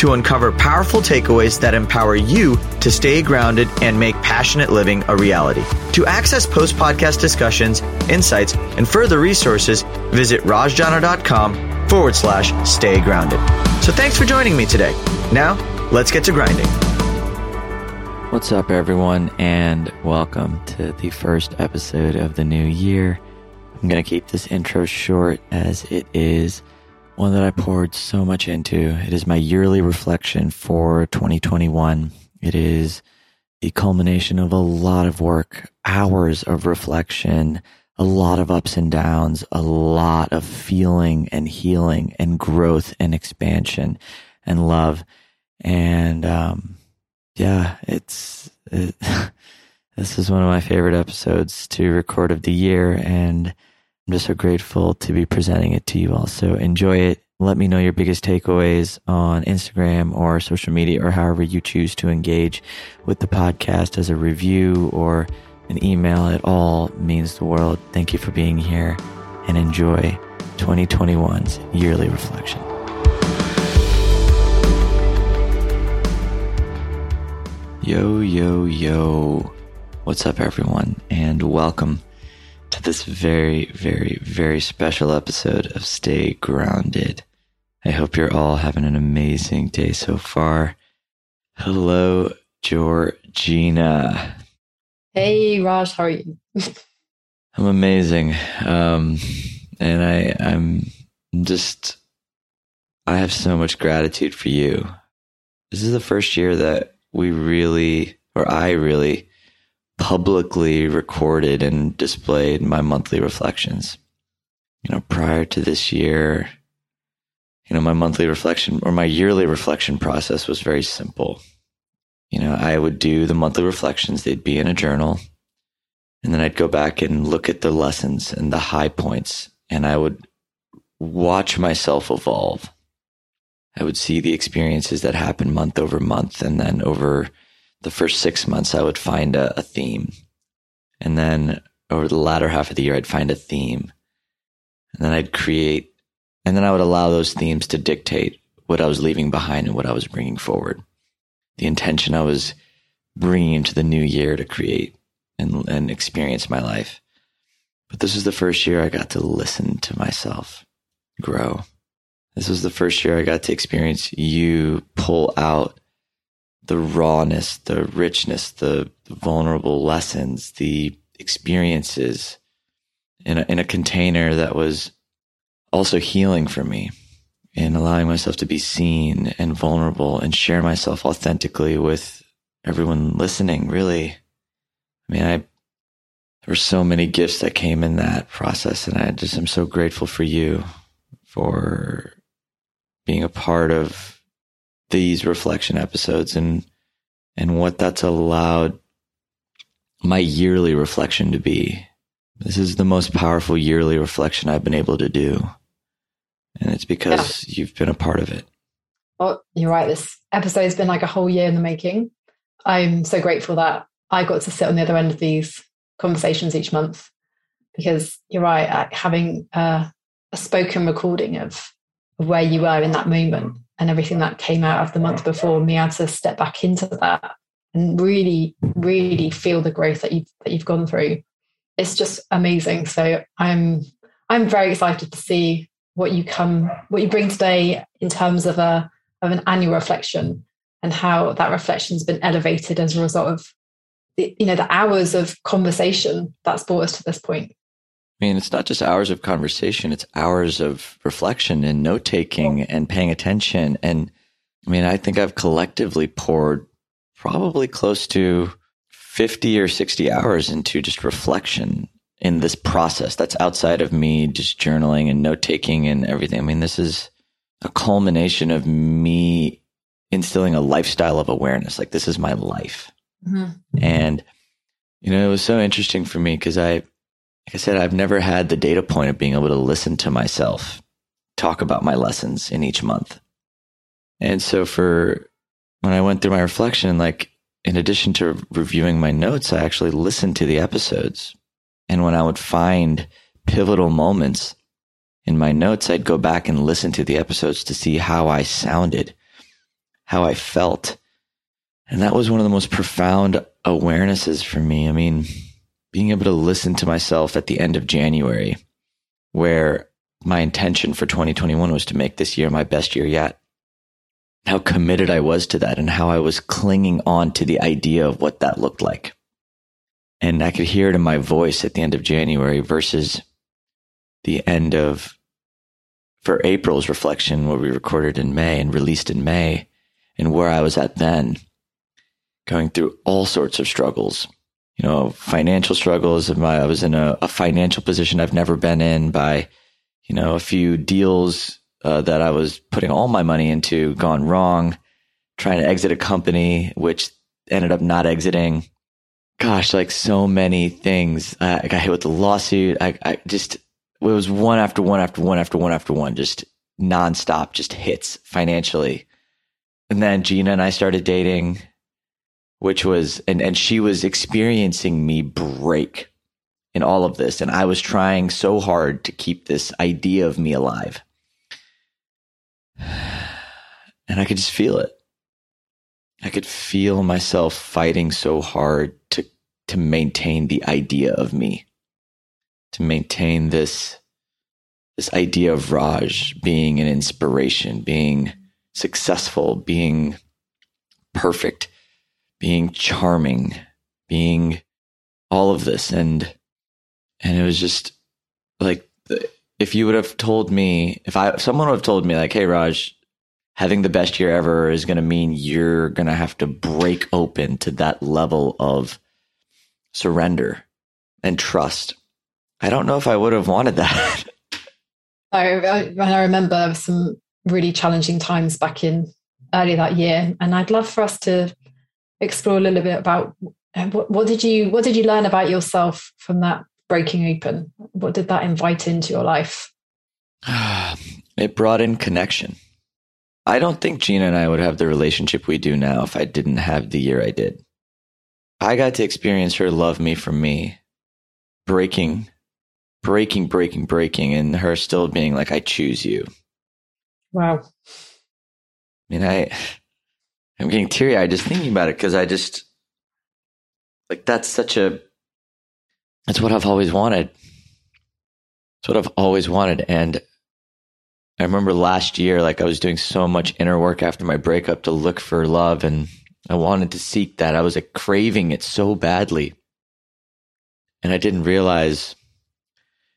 to uncover powerful takeaways that empower you to stay grounded and make passionate living a reality. To access post podcast discussions, insights, and further resources, visit rajjana.com forward slash stay grounded. So thanks for joining me today. Now, let's get to grinding. What's up, everyone, and welcome to the first episode of the new year. I'm going to keep this intro short as it is one that I poured so much into. It is my yearly reflection for 2021. It is the culmination of a lot of work, hours of reflection, a lot of ups and downs, a lot of feeling and healing and growth and expansion and love. And, um, yeah, it's, it, this is one of my favorite episodes to record of the year. And I'm just so grateful to be presenting it to you all. So enjoy it. Let me know your biggest takeaways on Instagram or social media or however you choose to engage with the podcast as a review or an email It all means the world. Thank you for being here and enjoy 2021's yearly reflection. Yo, yo, yo. What's up, everyone? And welcome to this very, very, very special episode of Stay Grounded. I hope you're all having an amazing day so far. Hello, Georgina. Hey Raj, how are you? I'm amazing. Um, and I, I'm just, I have so much gratitude for you. This is the first year that we really, or I really publicly recorded and displayed my monthly reflections. You know, prior to this year, you know, my monthly reflection or my yearly reflection process was very simple you know, I would do the monthly reflections. They'd be in a journal. And then I'd go back and look at the lessons and the high points. And I would watch myself evolve. I would see the experiences that happened month over month. And then over the first six months, I would find a, a theme. And then over the latter half of the year, I'd find a theme. And then I'd create, and then I would allow those themes to dictate what I was leaving behind and what I was bringing forward the intention I was bringing into the new year to create and, and experience my life. But this was the first year I got to listen to myself grow. This was the first year I got to experience you pull out the rawness, the richness, the, vulnerable lessons, the experiences in a, in a container that was also healing for me and allowing myself to be seen and vulnerable and share myself authentically with everyone listening. Really, I mean, I there were so many gifts that came in that process, and I just am so grateful for you for being a part of these reflection episodes and and what that's allowed my yearly reflection to be. This is the most powerful yearly reflection I've been able to do. And it's because yeah. you've been a part of it. Well, you're right. This episode has been like a whole year in the making. I'm so grateful that I got to sit on the other end of these conversations each month because you're right. Having a, a spoken recording of, of where you were in that moment and everything that came out of the month before, me able to step back into that and really, really feel the growth that you've that you've gone through. It's just amazing. So I'm I'm very excited to see what you come what you bring today in terms of a of an annual reflection and how that reflection has been elevated as a result of the you know the hours of conversation that's brought us to this point I mean, it's not just hours of conversation, it's hours of reflection and note taking and paying attention. And I mean, I think I've collectively poured probably close to 50 or 60 hours into just reflection in this process that's outside of me just journaling and note taking and everything. I mean, this is a culmination of me instilling a lifestyle of awareness. Like this is my life. Mm-hmm. And You know, it was so interesting for me because I, like I said, I've never had the data point of being able to listen to myself talk about my lessons in each month. And so for when I went through my reflection, like in addition to reviewing my notes, I actually listened to the episodes. And when I would find pivotal moments in my notes, I'd go back and listen to the episodes to see how I sounded, how I felt. And that was one of the most profound awarenesses for me. I mean, being able to listen to myself at the end of January, where my intention for 2021 was to make this year my best year yet. How committed I was to that and how I was clinging on to the idea of what that looked like. And I could hear it in my voice at the end of January versus the end of, for April's reflection, what we recorded in May and released in May, and where I was at then, going through all sorts of struggles. You know, financial struggles. I was in a, a financial position I've never been in by you know, a few deals uh, that I was putting all my money into gone wrong, trying to exit a company, which ended up not exiting. Gosh, like so many things. I got hit with a lawsuit. I, I just, it was one after one after one after one after one, just nonstop, just hits financially. And then Gina and I started dating, which was, and, and she was experiencing me break in all of this. And I was trying so hard to keep this idea of me alive. And I could just feel it. I could feel myself fighting so hard to, to maintain the idea of me, to maintain this, this idea of Raj being an inspiration, being successful, being perfect, being charming, being all of this. And and it was just like if you would have told me if I if someone would have told me like, hey Raj, having the best year ever is going to mean you're going to have to break open to that level of surrender and trust. I don't know if I would have wanted that. I, I, I remember some really challenging times back in early that year, and I'd love for us to explore a little bit about uh, what, what did you what did you learn about yourself from that breaking open? What did that invite into your life? it brought in connection. I don't think Gina and I would have the relationship we do now if I didn't have the year I did. I got to experience her love me for me, breaking, breaking, breaking, breaking, and her still being like, I choose you. Wow. I mean, I, I'm getting teary eyed just thinking about it because I just, like, that's such a that's what I've always wanted. It's what I've always wanted. And I remember last year, like I was doing so much inner work after my breakup to look for love and I wanted to seek that. I was like craving it so badly. And I didn't realize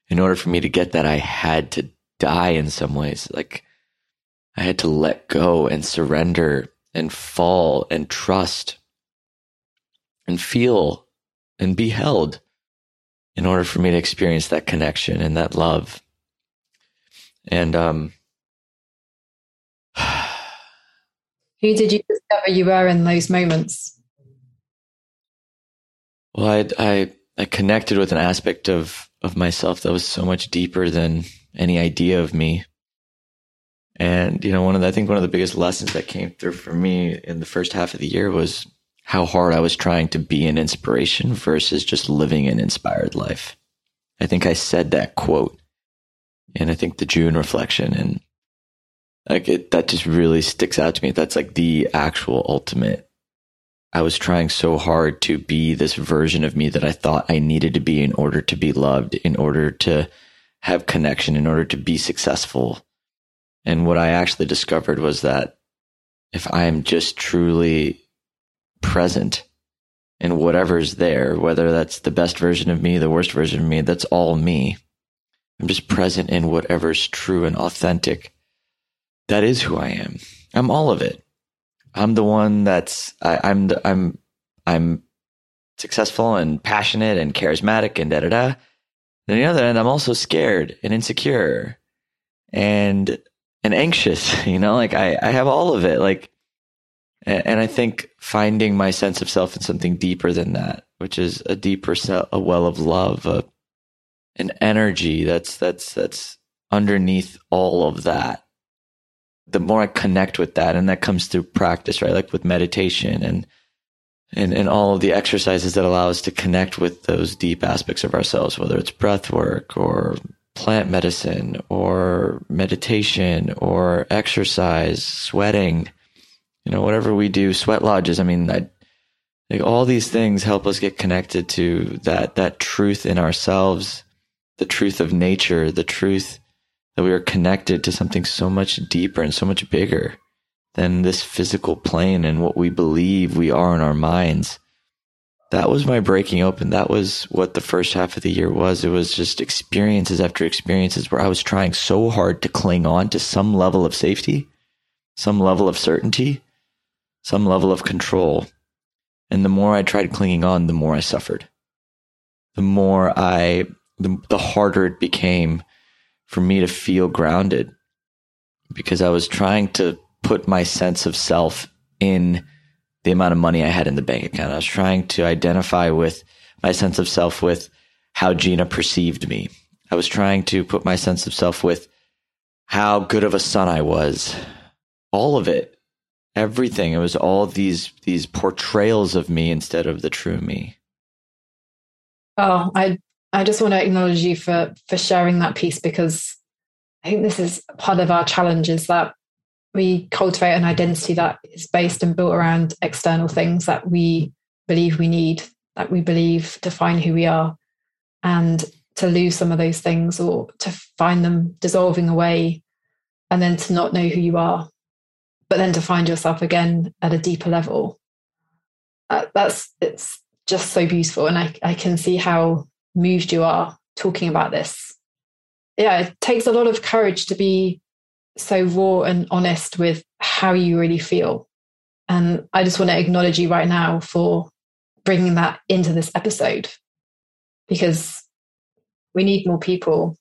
in order for me to get that, I had to die in some ways. Like I had to let go and surrender and fall and trust and feel and be held in order for me to experience that connection and that love. And um who did you discover you were in those moments? Well, I I I connected with an aspect of of myself that was so much deeper than any idea of me. And you know, one of the, I think one of the biggest lessons that came through for me in the first half of the year was how hard I was trying to be an inspiration versus just living an inspired life. I think I said that quote and I think the June reflection and like it, that just really sticks out to me. That's like the actual ultimate. I was trying so hard to be this version of me that I thought I needed to be in order to be loved, in order to have connection, in order to be successful. And what I actually discovered was that if I am just truly present in whatever's there, whether that's the best version of me, the worst version of me, that's all me. I'm just present in whatever's true and authentic. That is who I am. I'm all of it. I'm the one that's I, am the I'm I'm successful and passionate and charismatic and da da da. Then the other end, I'm also scared and insecure and and anxious. You know, like I I have all of it. Like And, I think finding my sense of self in something deeper than that, which is a deeper, a well of love, a, an energy that's, that's, that's underneath all of that. The more I connect with that, and that comes through practice, right? Like with meditation and, and, and all of the exercises that allow us to connect with those deep aspects of ourselves, whether it's breath work or plant medicine or meditation or exercise, sweating, you know, whatever we do, sweat lodges. I mean, I, like all these things help us get connected to that, that truth in ourselves, the truth of nature, the truth that we are connected to something so much deeper and so much bigger than this physical plane and what we believe we are in our minds. That was my breaking open. That was what the first half of the year was. It was just experiences after experiences where I was trying so hard to cling on to some level of safety, some level of certainty, some level of control. And the more I tried clinging on, the more I suffered. The more I, the, the harder it became for me to feel grounded because I was trying to put my sense of self in the amount of money I had in the bank account. I was trying to identify with my sense of self with how Gina perceived me. I was trying to put my sense of self with how good of a son I was. All of it. Everything. It was all these these portrayals of me instead of the true me. Oh, I I just want to acknowledge you for for sharing that piece because I think this is part of our challenge is that we cultivate an identity that is based and built around external things that we believe we need, that we believe define who we are. And to lose some of those things or to find them dissolving away and then to not know who you are, but then to find yourself again at a deeper level. Uh, that's it's just so beautiful. And I, I can see how moved you are talking about this. Yeah, it takes a lot of courage to be so raw and honest with how you really feel. And I just want to acknowledge you right now for bringing that into this episode because we need more people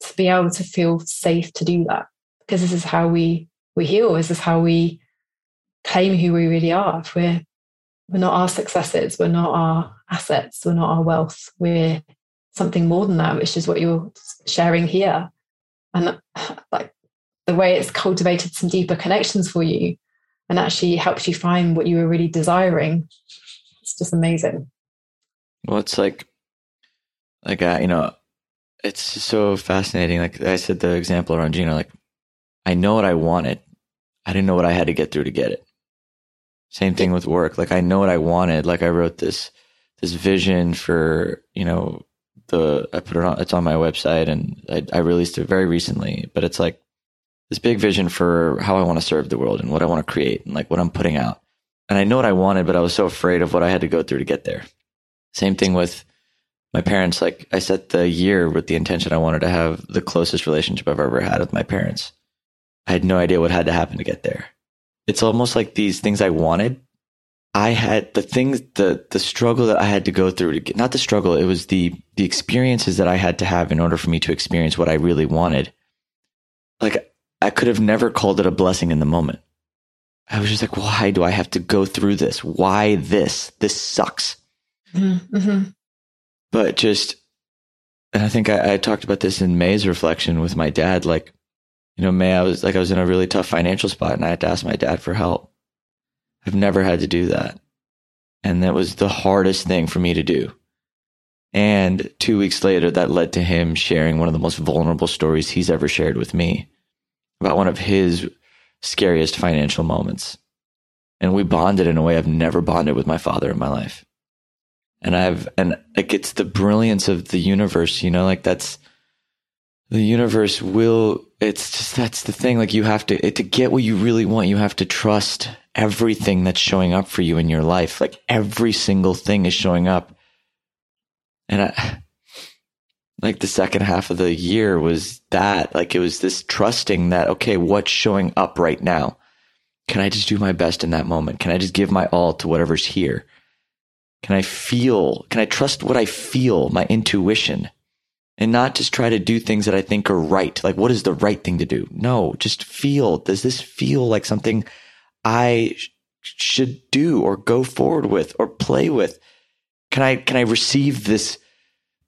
to be able to feel safe to do that because this is how we we heal this is how we claim who we really are if we're we're not our successes we're not our assets we're not our wealth we're something more than that which is what you're sharing here and like the way it's cultivated some deeper connections for you and actually helps you find what you were really desiring. It's just amazing. Well, it's like, like, uh, you know, it's so fascinating. Like I said, the example around Gina, like, I know what I wanted. I didn't know what I had to get through to get it. Same thing with work. Like I know what I wanted. Like I wrote this, this vision for, you know, the, I put it on, it's on my website and I, I released it very recently, but it's like, this big vision for how I want to serve the world and what I want to create and like what I'm putting out. And I know what I wanted, but I was so afraid of what I had to go through to get there. Same thing with my parents. Like I set the year with the intention I wanted to have the closest relationship I've ever had with my parents. I had no idea what had to happen to get there. It's almost like these things I wanted. I had the things, the, the struggle that I had to go through to get, not the struggle. It was the, the experiences that I had to have in order for me to experience what I really wanted. Like I could have never called it a blessing in the moment. I was just like, why do I have to go through this? Why this? This sucks. Mm-hmm. mm-hmm. But just, and I think I, I, talked about this in May's reflection with my dad. Like, you know, May, I was like, I was in a really tough financial spot and I had to ask my dad for help. I've never had to do that. And that was the hardest thing for me to do. And two weeks later, that led to him sharing one of the most vulnerable stories he's ever shared with me about one of his scariest financial moments. And we bonded in a way I've never bonded with my father in my life. And I've, and like, it's the brilliance of the universe, you know, like that's, the universe will, it's just, that's the thing. Like you have to, it, to get what you really want, you have to trust everything that's showing up for you in your life. Like every single thing is showing up. And I, like the second half of the year was that like it was this trusting that okay what's showing up right now? Can i just do my best in that moment? Can i just give my all to whatever's here? Can i feel can i trust what i feel my intuition? And not just try to do things that i think are right. Like what is the right thing to do? No just feel. Does this feel like something i should do or go forward with or play with? Can I can I receive this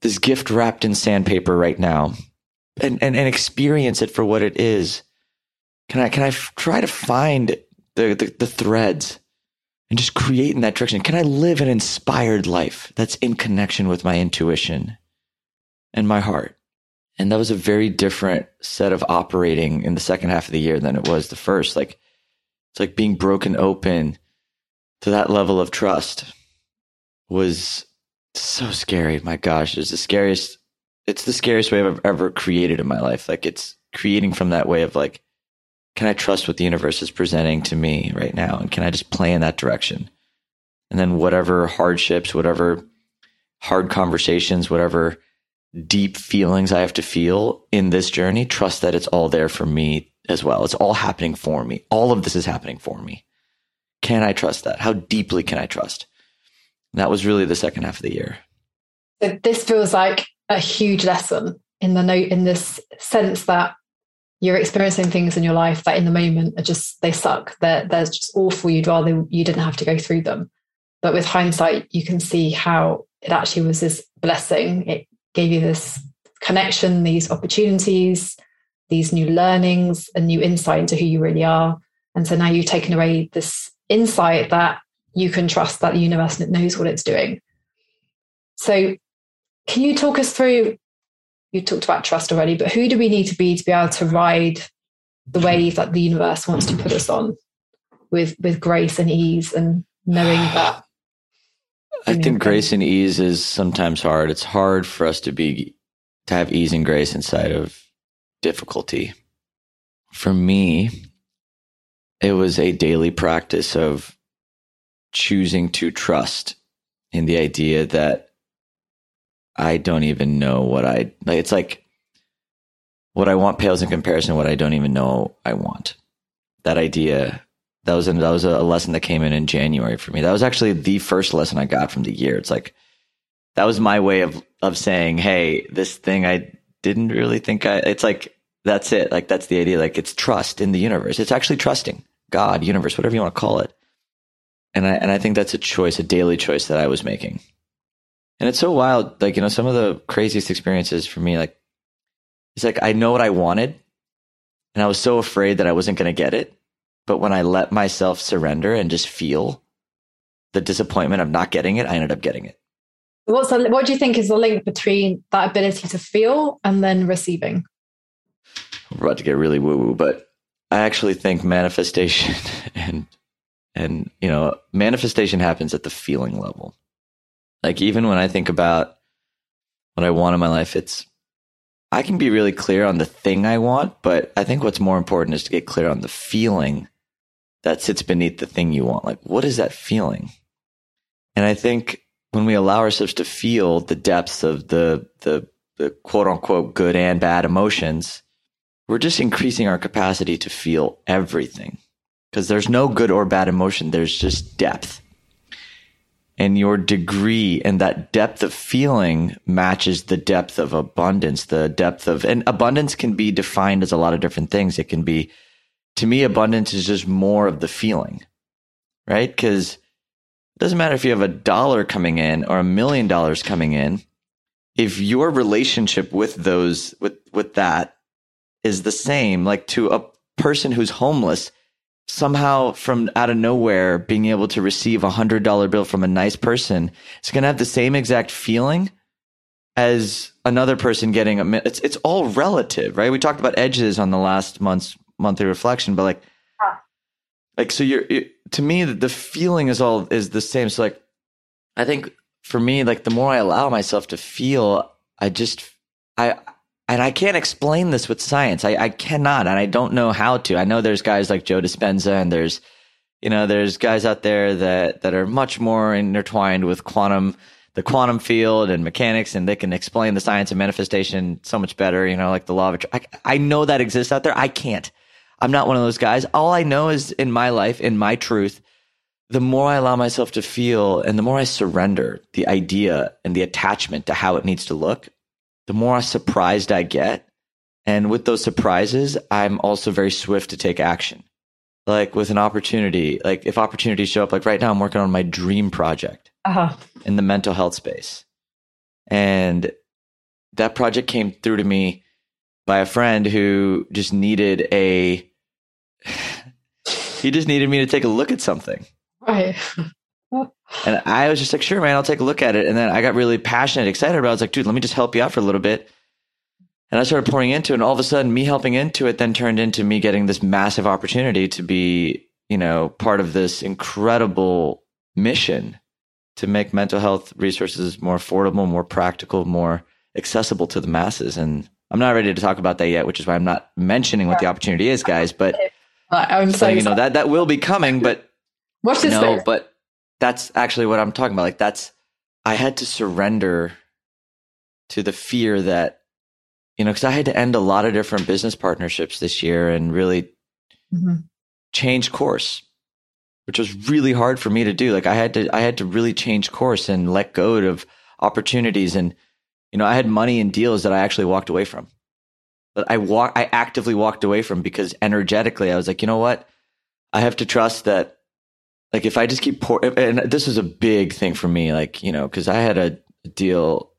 this gift wrapped in sandpaper right now and, and, and experience it for what it is? Can I can I f- try to find the, the, the threads and just create in that direction? Can I live an inspired life that's in connection with my intuition and my heart? And that was a very different set of operating in the second half of the year than it was the first. Like it's like being broken open to that level of trust was so scary. My gosh, it's the scariest. It's the scariest way I've ever created in my life. Like it's creating from that way of like, can I trust what the universe is presenting to me right now? And can I just play in that direction? And then whatever hardships, whatever hard conversations, whatever deep feelings I have to feel in this journey, trust that it's all there for me as well. It's all happening for me. All of this is happening for me. Can I trust that? How deeply can I trust? That was really the second half of the year. This feels like a huge lesson in the note in this sense that you're experiencing things in your life that in the moment are just they suck. They're they're just awful. You'd rather you didn't have to go through them. But with hindsight, you can see how it actually was this blessing. It gave you this connection, these opportunities, these new learnings, a new insight into who you really are. And so now you've taken away this insight that you can trust that the universe knows what it's doing. So, can you talk us through? You talked about trust already, but who do we need to be to be able to ride the wave that the universe wants to put us on with with grace and ease and knowing that? I think grace and ease is sometimes hard. It's hard for us to be to have ease and grace inside of difficulty. For me, it was a daily practice of choosing to trust in the idea that I don't even know what I like. It's like what I want pales in comparison to what I don't even know I want. That idea that was that was a lesson that came in in January for me. That was actually the first lesson I got from the year. It's like that was my way of of saying, "Hey, this thing I didn't really think I." It's like that's it. Like that's the idea. Like it's trust in the universe. It's actually trusting God, universe, whatever you want to call it. And I and I think that's a choice, a daily choice that I was making. And it's so wild. Like you know, some of the craziest experiences for me, like it's like I know what I wanted, and I was so afraid that I wasn't going to get it. But when I let myself surrender and just feel the disappointment of not getting it, I ended up getting it. What's the, what do you think is the link between that ability to feel and then receiving? We're about to get really woo woo, but I actually think manifestation and and you know manifestation happens at the feeling level. Like even when I think about what I want in my life, it's I can be really clear on the thing I want, but I think what's more important is to get clear on the feeling that sits beneath the thing you want. Like what is that feeling? And I think when we allow ourselves to feel the depths of the the the quote unquote good and bad emotions, we're just increasing our capacity to feel everything because there's no good or bad emotion. There's just depth. And your degree and that depth of feeling matches the depth of abundance, the depth of, and abundance can be defined as a lot of different things. It can be, to me, abundance is just more of the feeling, right? Because it doesn't matter if you have a dollar coming in or a million dollars coming in. If your relationship with those, with, with that is the same. Like to a person who's homeless, somehow from out of nowhere being able to receive a hundred dollar bill from a nice person, it's going to have the same exact feeling as another person getting a. It's it's all relative, right? We talked about edges on the last month's monthly reflection, but like, like so you're to me the feeling is all is the same. So like, I think for me, like the more I allow myself to feel, I just I and I can't explain this with science. I, I cannot, and I don't know how to. I know there's guys like Joe Dispenza, and there's, you know, there's guys out there that that are much more intertwined with quantum, the quantum field and mechanics, and they can explain the science of manifestation so much better. You know, like the law of. I, I know that exists out there. I can't. I'm not one of those guys. All I know is in my life, in my truth, the more I allow myself to feel, and the more I surrender the idea and the attachment to how it needs to look, the more surprised I get. And with those surprises, I'm also very swift to take action. like with an opportunity, like if opportunities show up, like right now I'm working on my dream project Uh-huh. in the mental health space. And that project came through to me by a friend who just needed a he just needed me to take a look at something. Right. And I was just like, sure, man, I'll take a look at it. And then I got really passionate, excited about it. I was like, dude, let me just help you out for a little bit. And I started pouring into it. And all of a sudden, me helping into it then turned into me getting this massive opportunity to be, you know, part of this incredible mission to make mental health resources more affordable, more practical, more accessible to the masses. And I'm not ready to talk about that yet, which is why I'm not mentioning what the opportunity is, guys. But I'm so you know that that will be coming, but Watch this no, but that's actually what I'm talking about. Like that's I had to surrender to the fear that you know because I had to end a lot of different business partnerships this year and really Mhm. change course, which was really hard for me to do. Like I had to I had to really change course and let go of opportunities and you know I had money and deals that I actually walked away from. But I walk I actively walked away from because energetically I was like, you know what? I have to trust that like if I just keep pour and this was a big thing for me like, you know, cuz I had a deal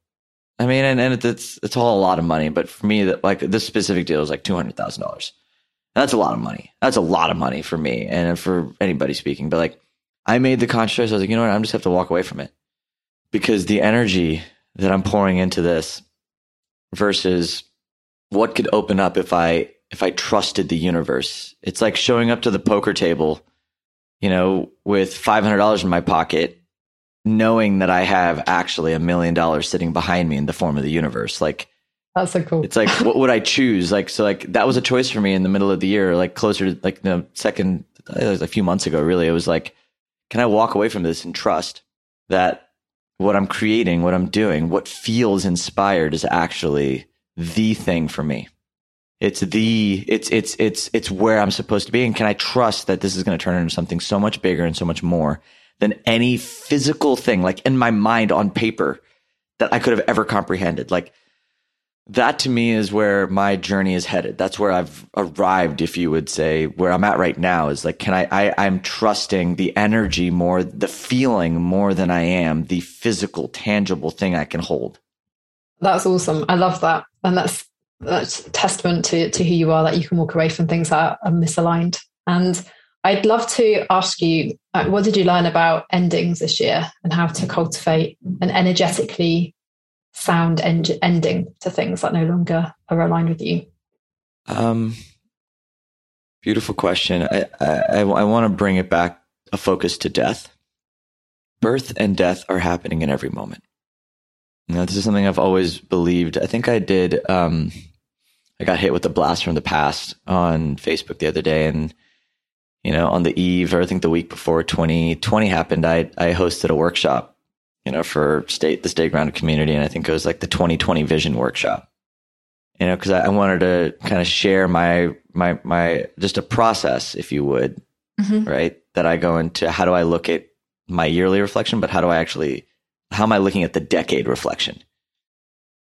I mean, and, and it's it's all a lot of money, but for me, that like this specific deal is like two hundred thousand dollars. That's a lot of money. That's a lot of money for me and for anybody speaking. But like, I made the conscious choice. I was like, you know what? I'm just have to walk away from it because the energy that I'm pouring into this versus what could open up if I if I trusted the universe. It's like showing up to the poker table, you know, with five hundred dollars in my pocket knowing that I have actually a million dollars sitting behind me in the form of the universe. Like That's so cool. it's like what would I choose? Like so like that was a choice for me in the middle of the year, like closer to like the second it was a few months ago really. It was like, can I walk away from this and trust that what I'm creating, what I'm doing, what feels inspired is actually the thing for me. It's the it's it's it's it's where I'm supposed to be. And can I trust that this is going to turn into something so much bigger and so much more than any physical thing, like in my mind on paper, that I could have ever comprehended? Like that to me is where my journey is headed. That's where I've arrived, if you would say, where I'm at right now is like, can I, I, I'm trusting the energy more, the feeling more than I am the physical, tangible thing I can hold. That's awesome. I love that. And that's that's testament to, to who you are that you can walk away from things that are misaligned. And I'd love to ask you, uh, what did you learn about endings this year and how to cultivate an energetically sound en- ending to things that no longer are aligned with you? Um, beautiful question. I, I, I want to bring it back a focus to death. Birth and death are happening in every moment. Know, this is something I've always believed. I think I did. Um, I got hit with a blast from the past on Facebook the other day, and you know, on the eve, or I think the week before 2020 happened, I I hosted a workshop, you know, for state the state grounded community, and I think it was like the 2020 vision workshop. You know, because I, I wanted to kind of share my my my just a process, if you would, Mhm. right? That I go into. How do I look at my yearly reflection, but how do I actually how am I looking at the decade reflection?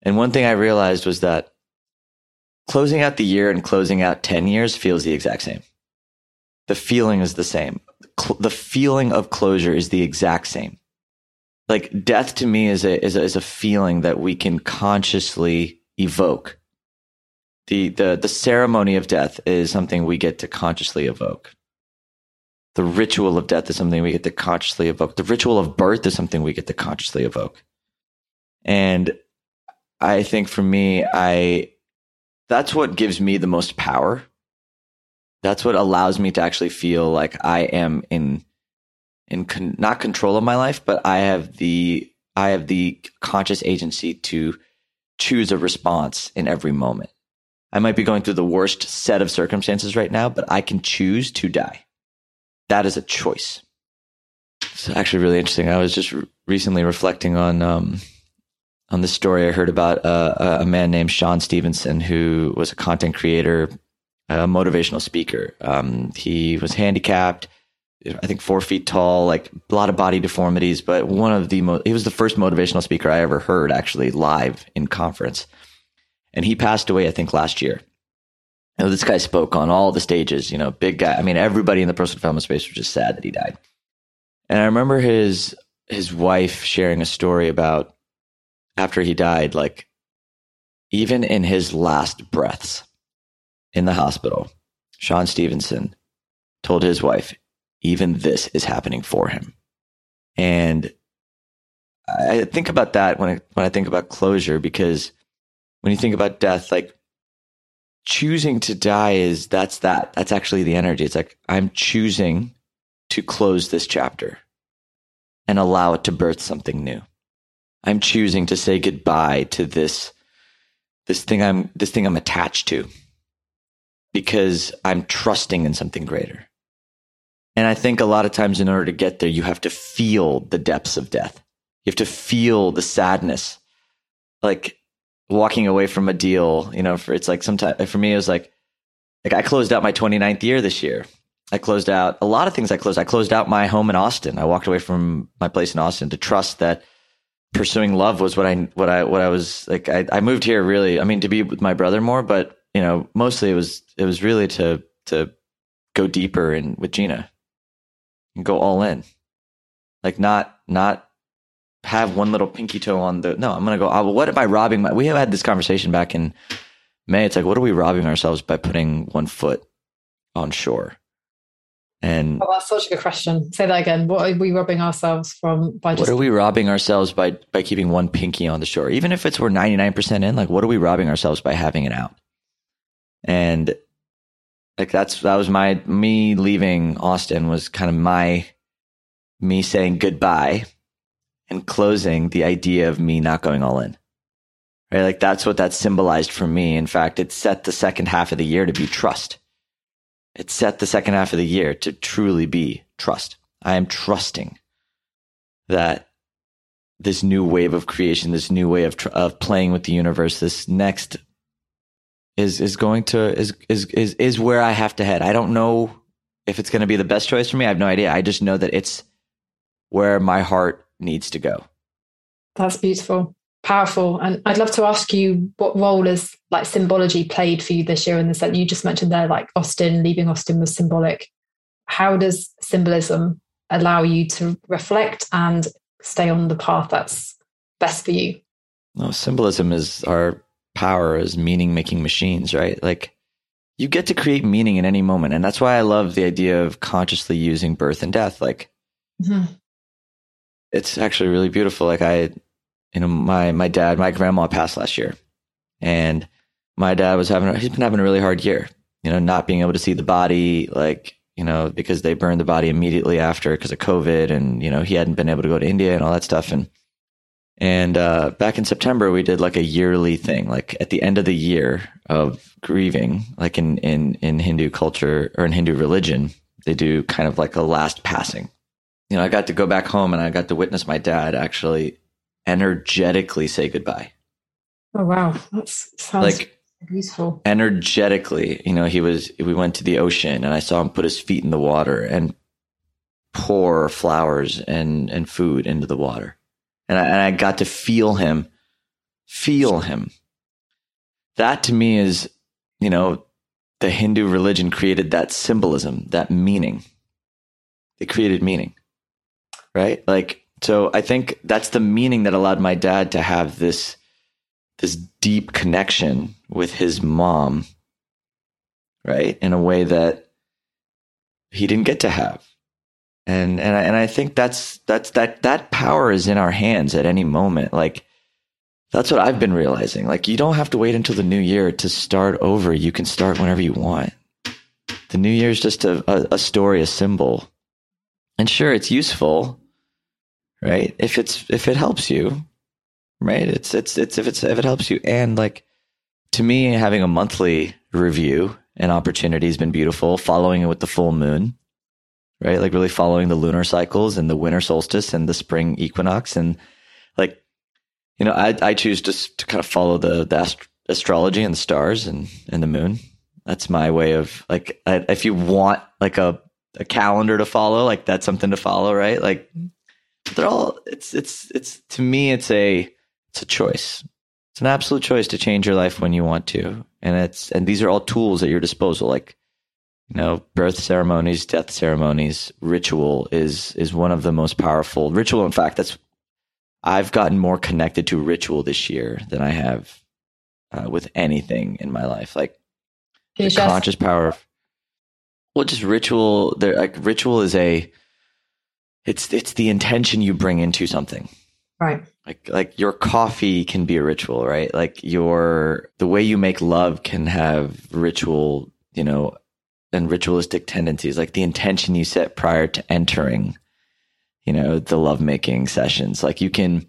And one thing I realized was that closing out the year and closing out 10 years feels the exact same. The feeling is the same. Cl- the feeling of closure is the exact same. Like death to me is a, is a, is a feeling that we can consciously evoke. The, the, the ceremony of death is something we get to consciously evoke. The ritual of death is something we get to consciously evoke. The ritual of birth is something we get to consciously evoke. And I think for me, I, that's what gives me the most power. That's what allows me to actually feel like I am in, in con- not control of my life, but I have the, I have the conscious agency to choose a response in every moment. I might be going through the worst set of circumstances right now, but I can choose to die. That is a choice. It's actually really interesting. I was just re- recently reflecting on um, on this story I heard about uh, a man named Sean Stephenson, who was a content creator, a motivational speaker. Um, he was handicapped, I think four feet tall, like a lot of body deformities, but one of the mo- he was the first motivational speaker I ever heard actually live in conference, and he passed away I think last year. This guy spoke on all the stages, you know, big guy. I mean, everybody in the personal development space was just sad that he died. And I remember his his wife sharing a story about after he died, like even in his last breaths in the hospital, Sean Stephenson told his wife, even this is happening for him. And I think about that when I, when I think about closure, because when you think about death, like choosing to die is that's that. That's actually the energy. It's like, I'm choosing to close this chapter and allow it to birth something new. I'm choosing to say goodbye to this, this thing I'm, this thing I'm attached to because I'm trusting in something greater. And I think a lot of times in order to get there, you have to feel the depths of death. You have to feel the sadness. Like walking away from a deal, you know, for it's like sometimes for me, it was like, like I closed out my 29th year this year. I closed out a lot of things I closed. I closed out my home in Austin. I walked away from my place in Austin to trust that pursuing love was what I what I what I was like I, I moved here really I mean to be with my brother more but you know mostly it was it was really to to go deeper and with Gina and go all in. Like not not have one little pinky toe on the no I'm gonna go oh, what am I robbing my we have had this conversation back in May. It's like what are we robbing ourselves by putting one foot on shore and oh, that's such a good question. Say that again. What are we robbing ourselves from by just What are we robbing ourselves by by keeping one pinky on the shore? Even if it's we're 99% in, like what are we robbing ourselves by having it out? And like that's that was my me leaving Austin was kind of my me saying goodbye and closing the idea of me not going all in. Right? Like that's what that symbolized for me. In fact, it set the second half of the year to be trust it set the second half of the year to truly be trust. I am trusting that this new wave of creation, this new way of tr- of playing with the universe, this next is is going to is is is is where I have to head. I don't know if it's going to be the best choice for me. I have no idea. I just know that it's where my heart needs to go. That's beautiful powerful. And I'd love to ask you what role has like symbology played for you this year in the sense you just mentioned there, like Austin, leaving Austin was symbolic. How does symbolism allow you to reflect and stay on the path that's best for you? Well, symbolism is our power as meaning making machines, right? Like you get to create meaning in any moment. And that's why I love the idea of consciously using birth and death. Like mm-hmm. it's actually really beautiful. Like I you know, my my dad, my grandma passed last year, and my dad was having he's been having a really hard year. You know, not being able to see the body, like you know, because they burned the body immediately after because of COVID, and you know, he hadn't been able to go to India and all that stuff, and and uh, back in September, we did like a yearly thing, like at the end of the year of grieving, like in in in Hindu culture or in Hindu religion, they do kind of like a last passing. You know, I got to go back home and I got to witness my dad actually energetically say goodbye. Oh wow, that sounds like beautiful. Energetically, you know, he was. We went to the ocean, and I saw him put his feet in the water and pour flowers and and food into the water, and I, and I got to feel him, feel him. That to me is, you know, the Hindu religion created that symbolism, that meaning. They created meaning, right? Like so I think that's the meaning that allowed my dad to have this this deep connection with his mom, right? In a way that he didn't get to have. And and I, and I think that's that's that that power is in our hands at any moment. Like that's what I've been realizing. Like you don't have to wait until the new year to start over. You can start whenever you want. The new year is just a, a, a story, a symbol. And sure, it's useful right? If it's if it helps you, right? It's it's it's if it's if it helps you, and like to me, having a monthly review and opportunity has been beautiful. Following it with the full moon, right? Like really following the lunar cycles and the winter solstice and the spring equinox, and like you know, I I choose just to kind of follow the the ast- astrology and the stars and and the moon. That's my way of like I, if you want like a a calendar to follow, like that's something to follow, right? Like they're all it's it's it's to me it's a it's a choice. It's an absolute choice to change your life when you want to. and it's and these are all tools at your disposal like you know birth ceremonies death ceremonies ritual is is one of the most powerful ritual in fact that's i've gotten more connected to ritual this year than i have uh, with anything in my life like the conscious power of well just ritual there like ritual is a it's it's the intention you bring into something. Right. Like like your coffee can be a ritual right? Like your the way you make love can have ritual you know and ritualistic tendencies. Like the intention you set prior to entering you know the lovemaking sessions. Like you can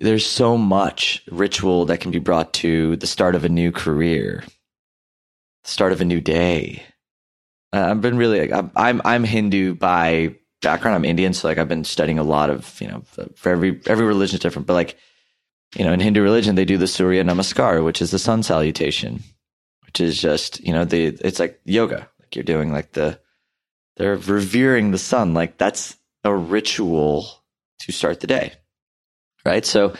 there's so much ritual that can be brought to the start of a new career start of a new day. Uh, i've been really like, i'm i'm hindu by background. I'm Indian, so like I've been studying a lot of you know for every every religion is different, but like you know in Hindu religion they do the Surya Namaskar, which is the sun salutation, which is just you know the it's like yoga, like you're doing like the they're revering the sun, like that's a ritual to start the day, right? So.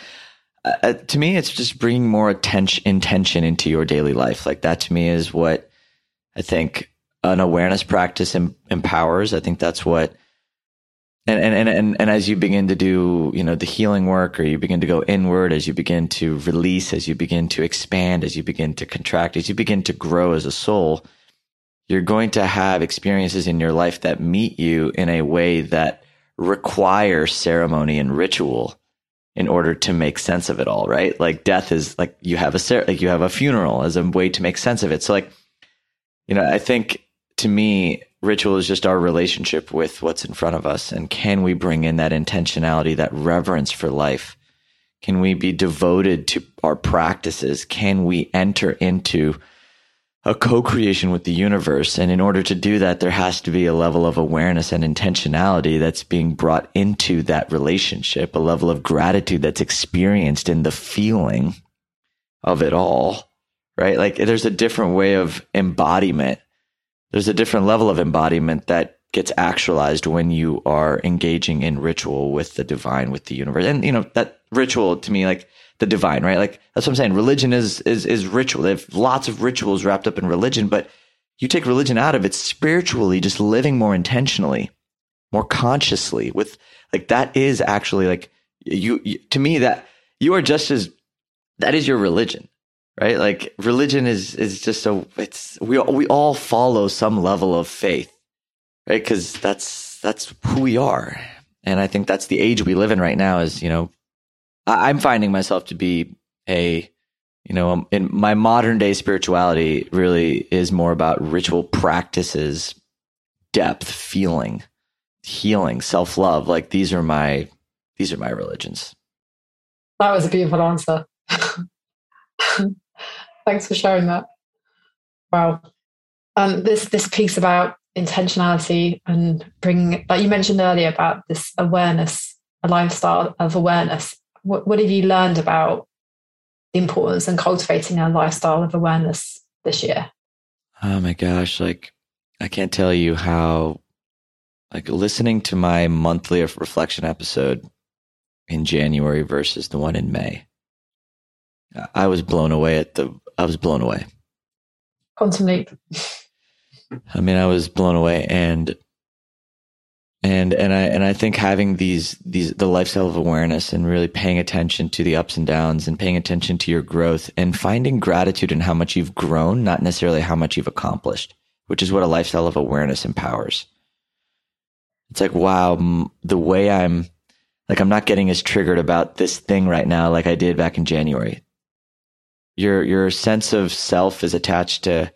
Uh, uh to me, it's just bringing more attention, intention into your daily life. Like that to me is what I think an awareness practice em- empowers. I think that's what and, and and and as you begin to do you know the healing work or you begin to go inward as you begin to release as you begin to expand as you begin to contract as you begin to grow as a soul you're going to have experiences in your life that meet you in a way that require ceremony and ritual in order to make sense of it all right? Like death is like you have a like you have a funeral as a way to make sense of it. So like you know i think to me ritual is just our relationship with what's in front of us. And can we bring in that intentionality, that reverence for life? Can we be devoted to our practices? Can we enter into a co-creation with the universe? And in order to do that, there has to be a level of awareness and intentionality that's being brought into that relationship, a level of gratitude that's experienced in the feeling of it all, right? Like there's a different way of embodiment there's a different level of embodiment that gets actualized when you are engaging in ritual with the divine, with the universe. And, you know, that ritual to me, like the divine, right? Like that's what I'm saying. Religion is, is, is ritual. They have lots of rituals wrapped up in religion, but you take religion out of it spiritually, just living more intentionally, more consciously with like that is actually like you, you to me that you are just as that is your religion right? Like religion is is just a it's we we all follow some level of faith, right? Because that's that's who we are, and I think that's the age we live in right now. Is you know, I, I'm finding myself to be a you know um, in my modern day spirituality really is more about ritual practices, depth, feeling, healing, self love. Like these are my these are my religions. That was a beautiful answer. Thanks for sharing that. Wow. Um, this this piece about intentionality and bringing, like you mentioned earlier, about this awareness, a lifestyle of awareness. What, what have you learned about the importance and cultivating a lifestyle of awareness this year? Oh my gosh! Like I can't tell you how. Like listening to my monthly reflection episode in January versus the one in May. I was blown away at the I was blown away. Quantum leap. I mean, I was blown away, and and and I and I think having these these the lifestyle of awareness and really paying attention to the ups and downs and paying attention to your growth and finding gratitude in how much you've grown, not necessarily how much you've accomplished, which is what a lifestyle of awareness empowers. It's like wow, the way I'm like I'm not getting as triggered about this thing right now like I did back in January your your sense of self is attached to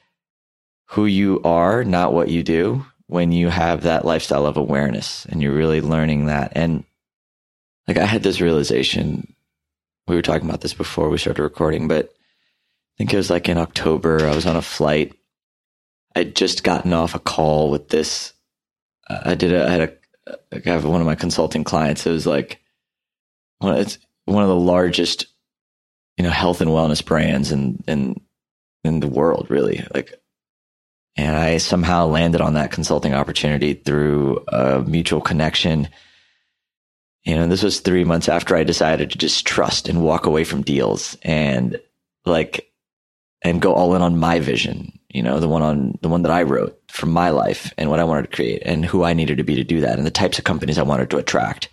who you are, not what you do when you have that lifestyle of awareness and you're really learning that. And like I had this realization, we were talking about this before we started recording, but I think it was like in October, I was on a flight. I'd just gotten off a call with this. Uh, I did a, I had a, I have one of my consulting clients. It was like, well, it's one of the largest you know health and wellness brands and in in the world really like and I somehow landed on that consulting opportunity through a mutual connection. You know, this was three months after I decided to just trust and walk away from deals. And like, and go all in on my vision, you know, the one on the one that I wrote for my life and what I wanted to create and who I needed to be to do that and the types of companies I wanted to attract.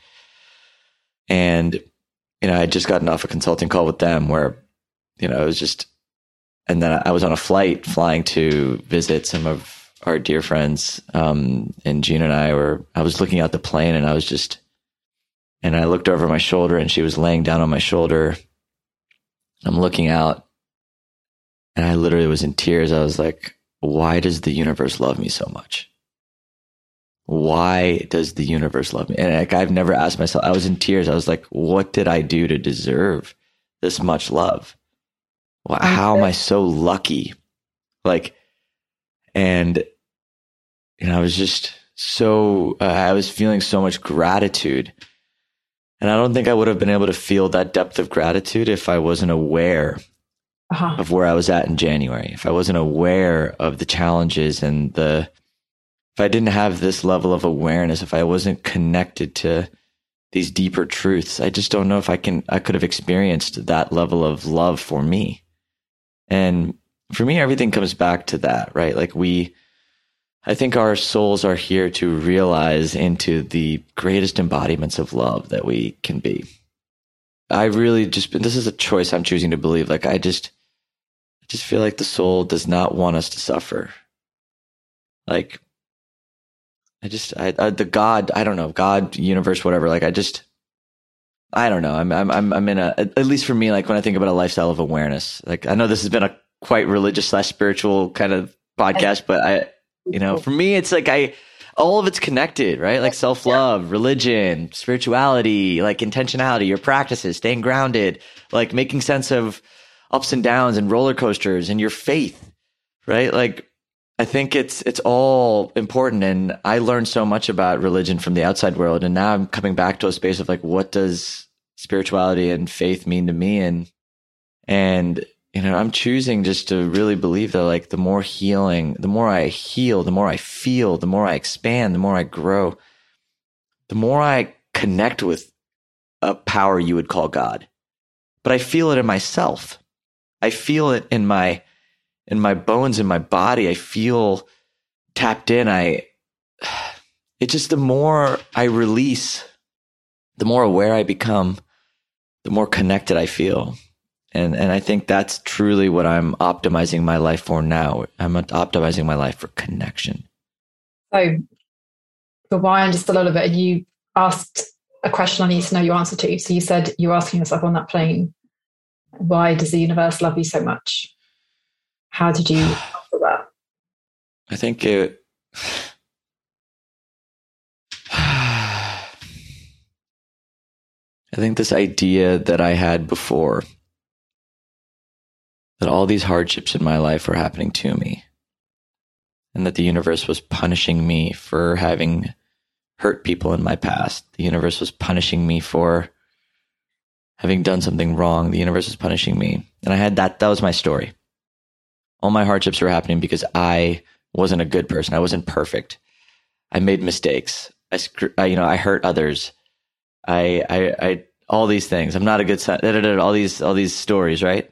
And, you know, I had just gotten off a consulting call with them where, you know, it was just, and then I was on a flight flying to visit some of our dear friends. Um, and Gina and I were, I was looking out the plane and I was just, and I looked over my shoulder and she was laying down on my shoulder. I'm looking out and I literally was in tears. I was like, why does the universe love me so much? Why does the universe love me? And like, I've never asked myself, I was in tears. I was like, what did I do to deserve this much love? how am I so lucky? Like, and, you know, I was just so, uh, I was feeling so much gratitude and I don't think I would have been able to feel that depth of gratitude if I wasn't aware uh-huh. of where I was at in January. If I wasn't aware of the challenges and the, if I didn't have this level of awareness, if I wasn't connected to these deeper truths, I just don't know if I can, I could have experienced that level of love for me. And for me, everything comes back to that, right? Like we, I think our souls are here to realize into the greatest embodiments of love that we can be. I really just, this is a choice I'm choosing to believe. Like, I just, I just feel like the soul does not want us to suffer. Like, I just, I, I, the God, I don't know, God, universe, whatever. Like, I just, I don't know. I'm, I'm, I'm, I'm in a, at least for me, like when I think about a lifestyle of awareness, like I know this has been a quite religious slash spiritual kind of podcast, but I, you know, for me, it's like I, all of it's connected, right? Like self love, religion, spirituality, like intentionality, your practices, staying grounded, like making sense of ups and downs and roller coasters and your faith, right? Like I think it's it's all important and I learned so much about religion from the outside world and now I'm coming back to a space of like what does spirituality and faith mean to me and and you know, I'm choosing just to really believe that like the more healing, the more I heal, the more I feel, the more I expand, the more I grow, the more I connect with a power you would call God. But I feel it in myself. I feel it in my in my bones in my body. I feel tapped in. I it just the more I release, the more aware I become, the more connected I feel and and I think that's truly what I'm optimizing my life for now. I'm optimizing my life for connection. So, for why just a little bit, you asked a question I need to know your answer to. So you said you're asking yourself on that plane, why does the universe love you so much? How did you answer that? I think it. I think this idea that I had before that all these hardships in my life were happening to me and that the universe was punishing me for having hurt people in my past. The universe was punishing me for having done something wrong. The universe was punishing me. And I had that, that was my story. All my hardships were happening because I wasn't a good person. I wasn't perfect. I made mistakes. I, I you know, I hurt others. I, I, I, all these things. I'm not a good son. All these, all these stories, right?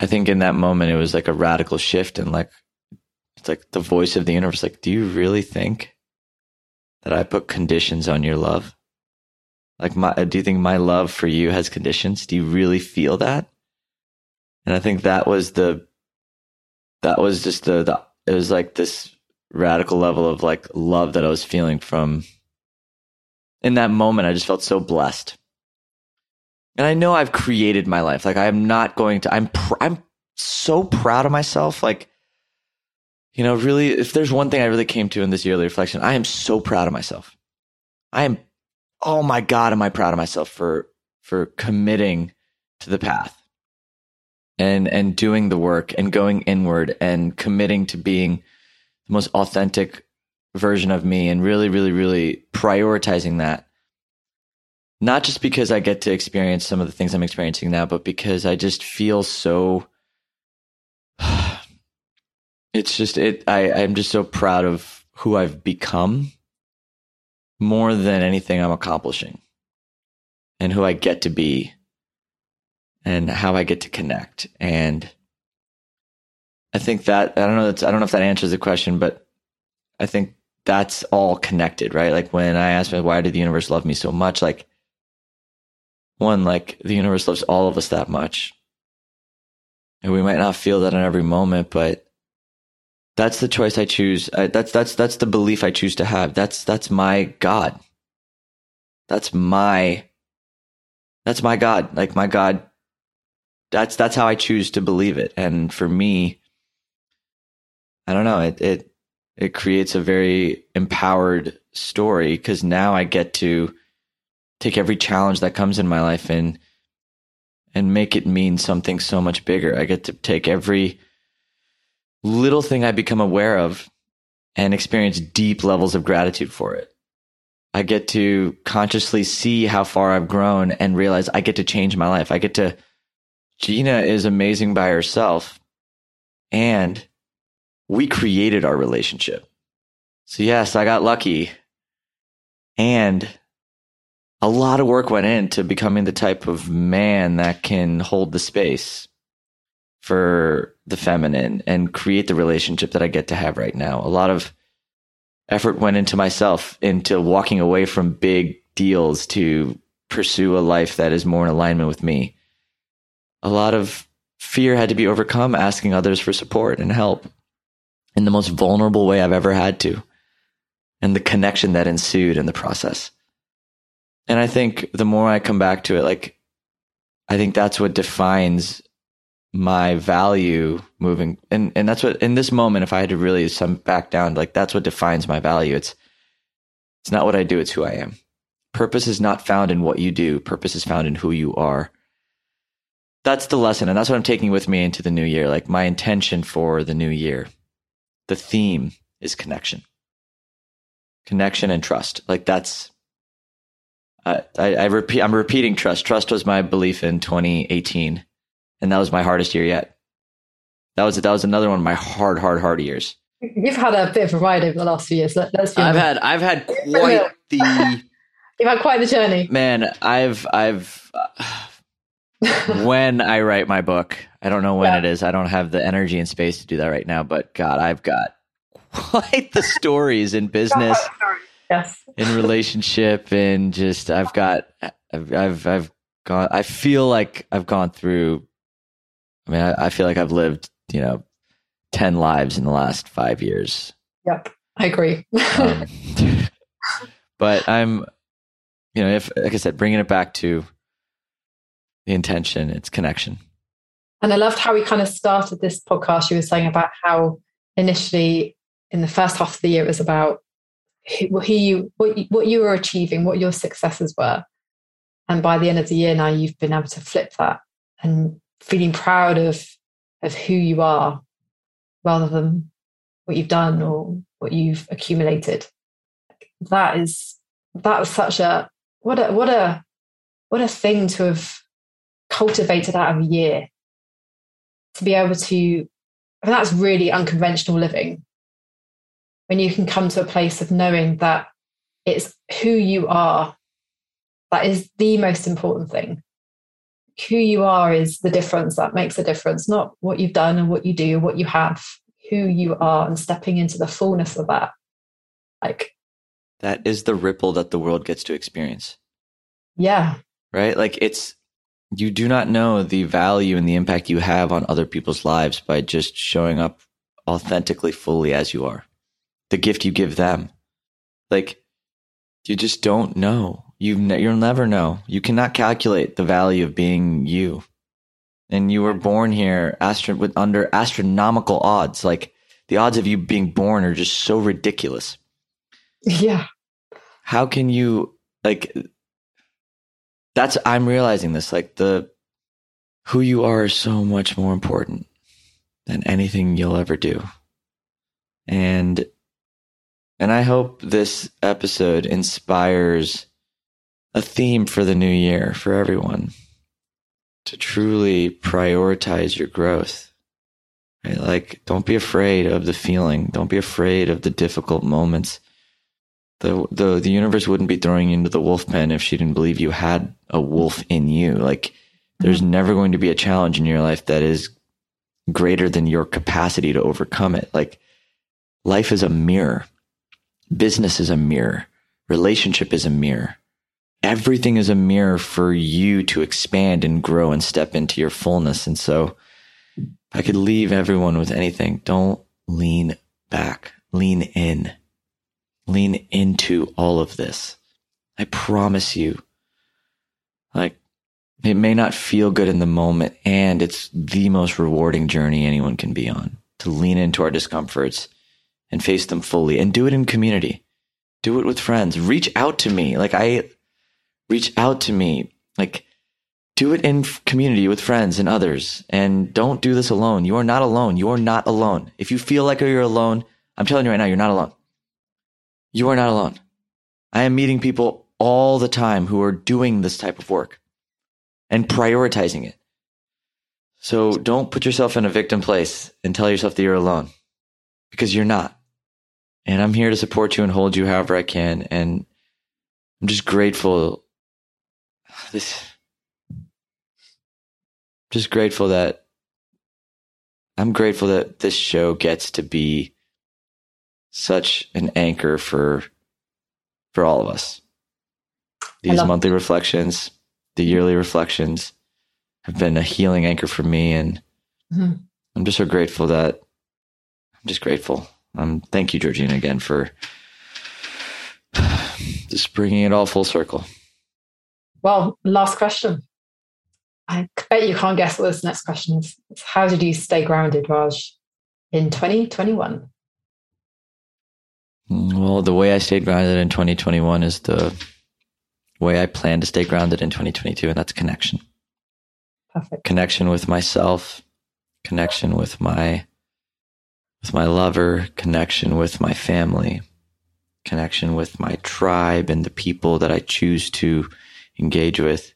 I think in that moment it was like a radical shift and like it's like the voice of the universe like do you really think that I put conditions on your love? Like my do you think my love for you has conditions? Do you really feel that? And I think that was the that was just the, the it was like this radical level of like love that I was feeling from in that moment I just felt so blessed and I know I've created my life. Like I am not going to. I'm pr- I'm so proud of myself. Like you know, really, if there's one thing I really came to in this yearly reflection, I am so proud of myself. I am. Oh my god, am I proud of myself for for committing to the path and and doing the work and going inward and committing to being the most authentic version of me and really really really prioritizing that not just because I get to experience some of the things I'm experiencing now, but because I just feel so. It's just it. I I'm just so proud of who I've become, more than anything I'm accomplishing, and who I get to be. And how I get to connect. And I think that I don't know. I don't know if that answers the question, but I think that's all connected, right? Like when I asked why did the universe love me so much? Like one, like the universe loves all of us that much. And we might not feel that in every moment, but that's the choice I choose. I, that's, that's, that's the belief I choose to have. That's, that's my God. That's my, that's my God. Like my God. That's, that's how I choose to believe it. And for me, I don't know. It, it, it creates a very empowered story because now I get to take every challenge that comes in my life and and make it mean something so much bigger. I get to take every little thing I become aware of and experience deep levels of gratitude for it. I get to consciously see how far I've grown and realize I get to change my life. I get to Gina is amazing by herself and we created our relationship. So yes, I got lucky. And a lot of work went into becoming the type of man that can hold the space for the feminine and create the relationship that I get to have right now. A lot of effort went into myself, into walking away from big deals to pursue a life that is more in alignment with me. A lot of fear had to be overcome, asking others for support and help in the most vulnerable way I've ever had to, and the connection that ensued in the process. And I think the more I come back to it, like, I think that's what defines my value moving. And, and that's what, in this moment, if I had to really sum back down, like, that's what defines my value. It's, it's not what I do, it's who I am. Purpose is not found in what you do, purpose is found in who you are. That's the lesson. And that's what I'm taking with me into the new year. Like, my intention for the new year the theme is connection, connection and trust. Like that's, I, I, I repeat, I'm repeating trust. Trust was my belief in 2018, and that was my hardest year yet. That was that was another one of my hard, hard, hard years. You've had a bit of a ride over the last few years. Let, us I've had I've had quite the. You've had quite the journey, man. I've I've. Uh, when I write my book, I don't know when yeah. it is. I don't have the energy and space to do that right now. But God, I've got quite the stories in business, yes, in relationship, and just I've got I've I've, I've gone. I feel like I've gone through. I mean, I, I feel like I've lived, you know, ten lives in the last five years. Yep, I agree. um, but I'm, you know, if like I said, bringing it back to the intention, it's connection. And I loved how we kind of started this podcast. You were saying about how initially in the first half of the year it was about who, who you what, you what you were achieving, what your successes were, and by the end of the year now you've been able to flip that and feeling proud of of who you are rather than what you've done or what you've accumulated. That is that was such a what a what a what a thing to have cultivated out of a year to be able to, I mean, that's really unconventional living. When you can come to a place of knowing that it's who you are, that is the most important thing. Who you are is the difference that makes a difference, not what you've done and what you do, what you have, who you are, and stepping into the fullness of that. Like, that is the ripple that the world gets to experience. Yeah. Right? Like, it's you do not know the value and the impact you have on other people's lives by just showing up authentically fully as you are. The gift you give them. Like you just don't know. You ne- you'll never know. You cannot calculate the value of being you. And you were born here astro- with under astronomical odds. Like the odds of you being born are just so ridiculous. Yeah. How can you like that's I'm realizing this like the who you are is so much more important than anything you'll ever do. And and I hope this episode inspires a theme for the new year for everyone to truly prioritize your growth. Right? Like don't be afraid of the feeling, don't be afraid of the difficult moments the the the universe wouldn't be throwing you into the wolf pen if she didn't believe you had a wolf in you. Like There's mm-hmm. never going to be a challenge in your life that is greater than your capacity to overcome it. Like life is a mirror. Business is a mirror. Relationship is a mirror. Everything is a mirror for you to expand and grow and step into your fullness. And so I could leave everyone with anything. Don't lean back, lean in, lean into all of this. I promise you, like, it may not feel good in the moment, and it's the most rewarding journey anyone can be on to lean into our discomforts and face them fully and do it in community. Do it with friends. Reach out to me. Like, I reach out to me. Like, do it in community with friends and others. And don't do this alone. You are not alone. You are not alone. If you feel like you're alone, I'm telling you right now, you're not alone. You are not alone. I am meeting people all the time who are doing this type of work and prioritizing it. So don't put yourself in a victim place and tell yourself that you're alone because you're not. And I'm here to support you and hold you however I can. And I'm just grateful. This, just grateful that I'm grateful that this show gets to be such an anchor for for all of us. These monthly reflections, the yearly reflections have been a healing anchor for me and mm-hmm. I'm just so grateful that I'm just grateful. Um thank you Georgina again for just bringing it all full circle. Well, last question. I bet you can't guess what this next question is. How did you stay grounded, Raj, in 2021? Well, the way I stayed grounded in 2021 is the way I plan to stay grounded in 2022, and that's connection. Perfect. Connection with myself, connection with my with my lover, connection with my family, connection with my tribe and the people that I choose to engage with,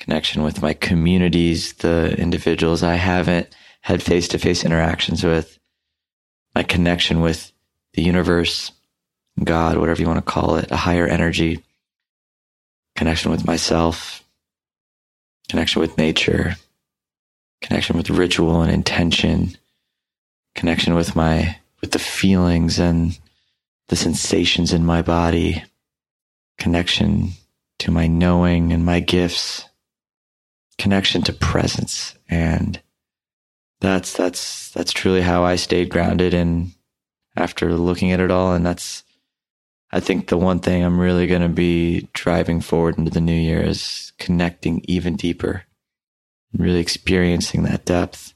connection with my communities, the individuals I haven't had face to face interactions with, my connection with the universe, God, whatever you want to call it, a higher energy, connection with myself, connection with nature, connection with ritual and intention, connection with my, with the feelings and the sensations in my body, connection to my knowing and my gifts, connection to presence. And that's, that's, that's truly how I stayed grounded and after looking at it all. And that's, I think the one thing I'm really going to be driving forward into the new year is connecting even deeper, really experiencing that depth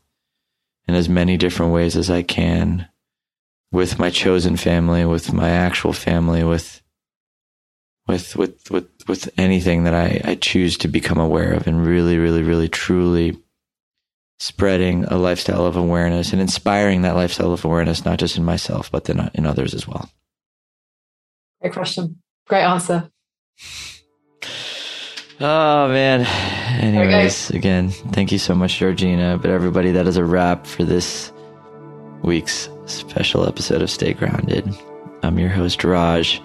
in as many different ways as I can with my chosen family, with my actual family, with with with with with anything that I, I choose to become aware of and really, really, really truly spreading a lifestyle of awareness and inspiring that lifestyle of awareness, not just in myself, but then uh, in others as well. Great question. Great answer. Oh man. Anyways, again, thank you so much, Georgina. But everybody, that is a wrap for this week's special episode of Stay Grounded. I'm your host, Raj.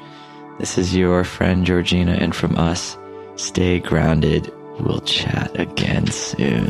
This is your friend Georgina, and from us, stay grounded. We'll chat again soon.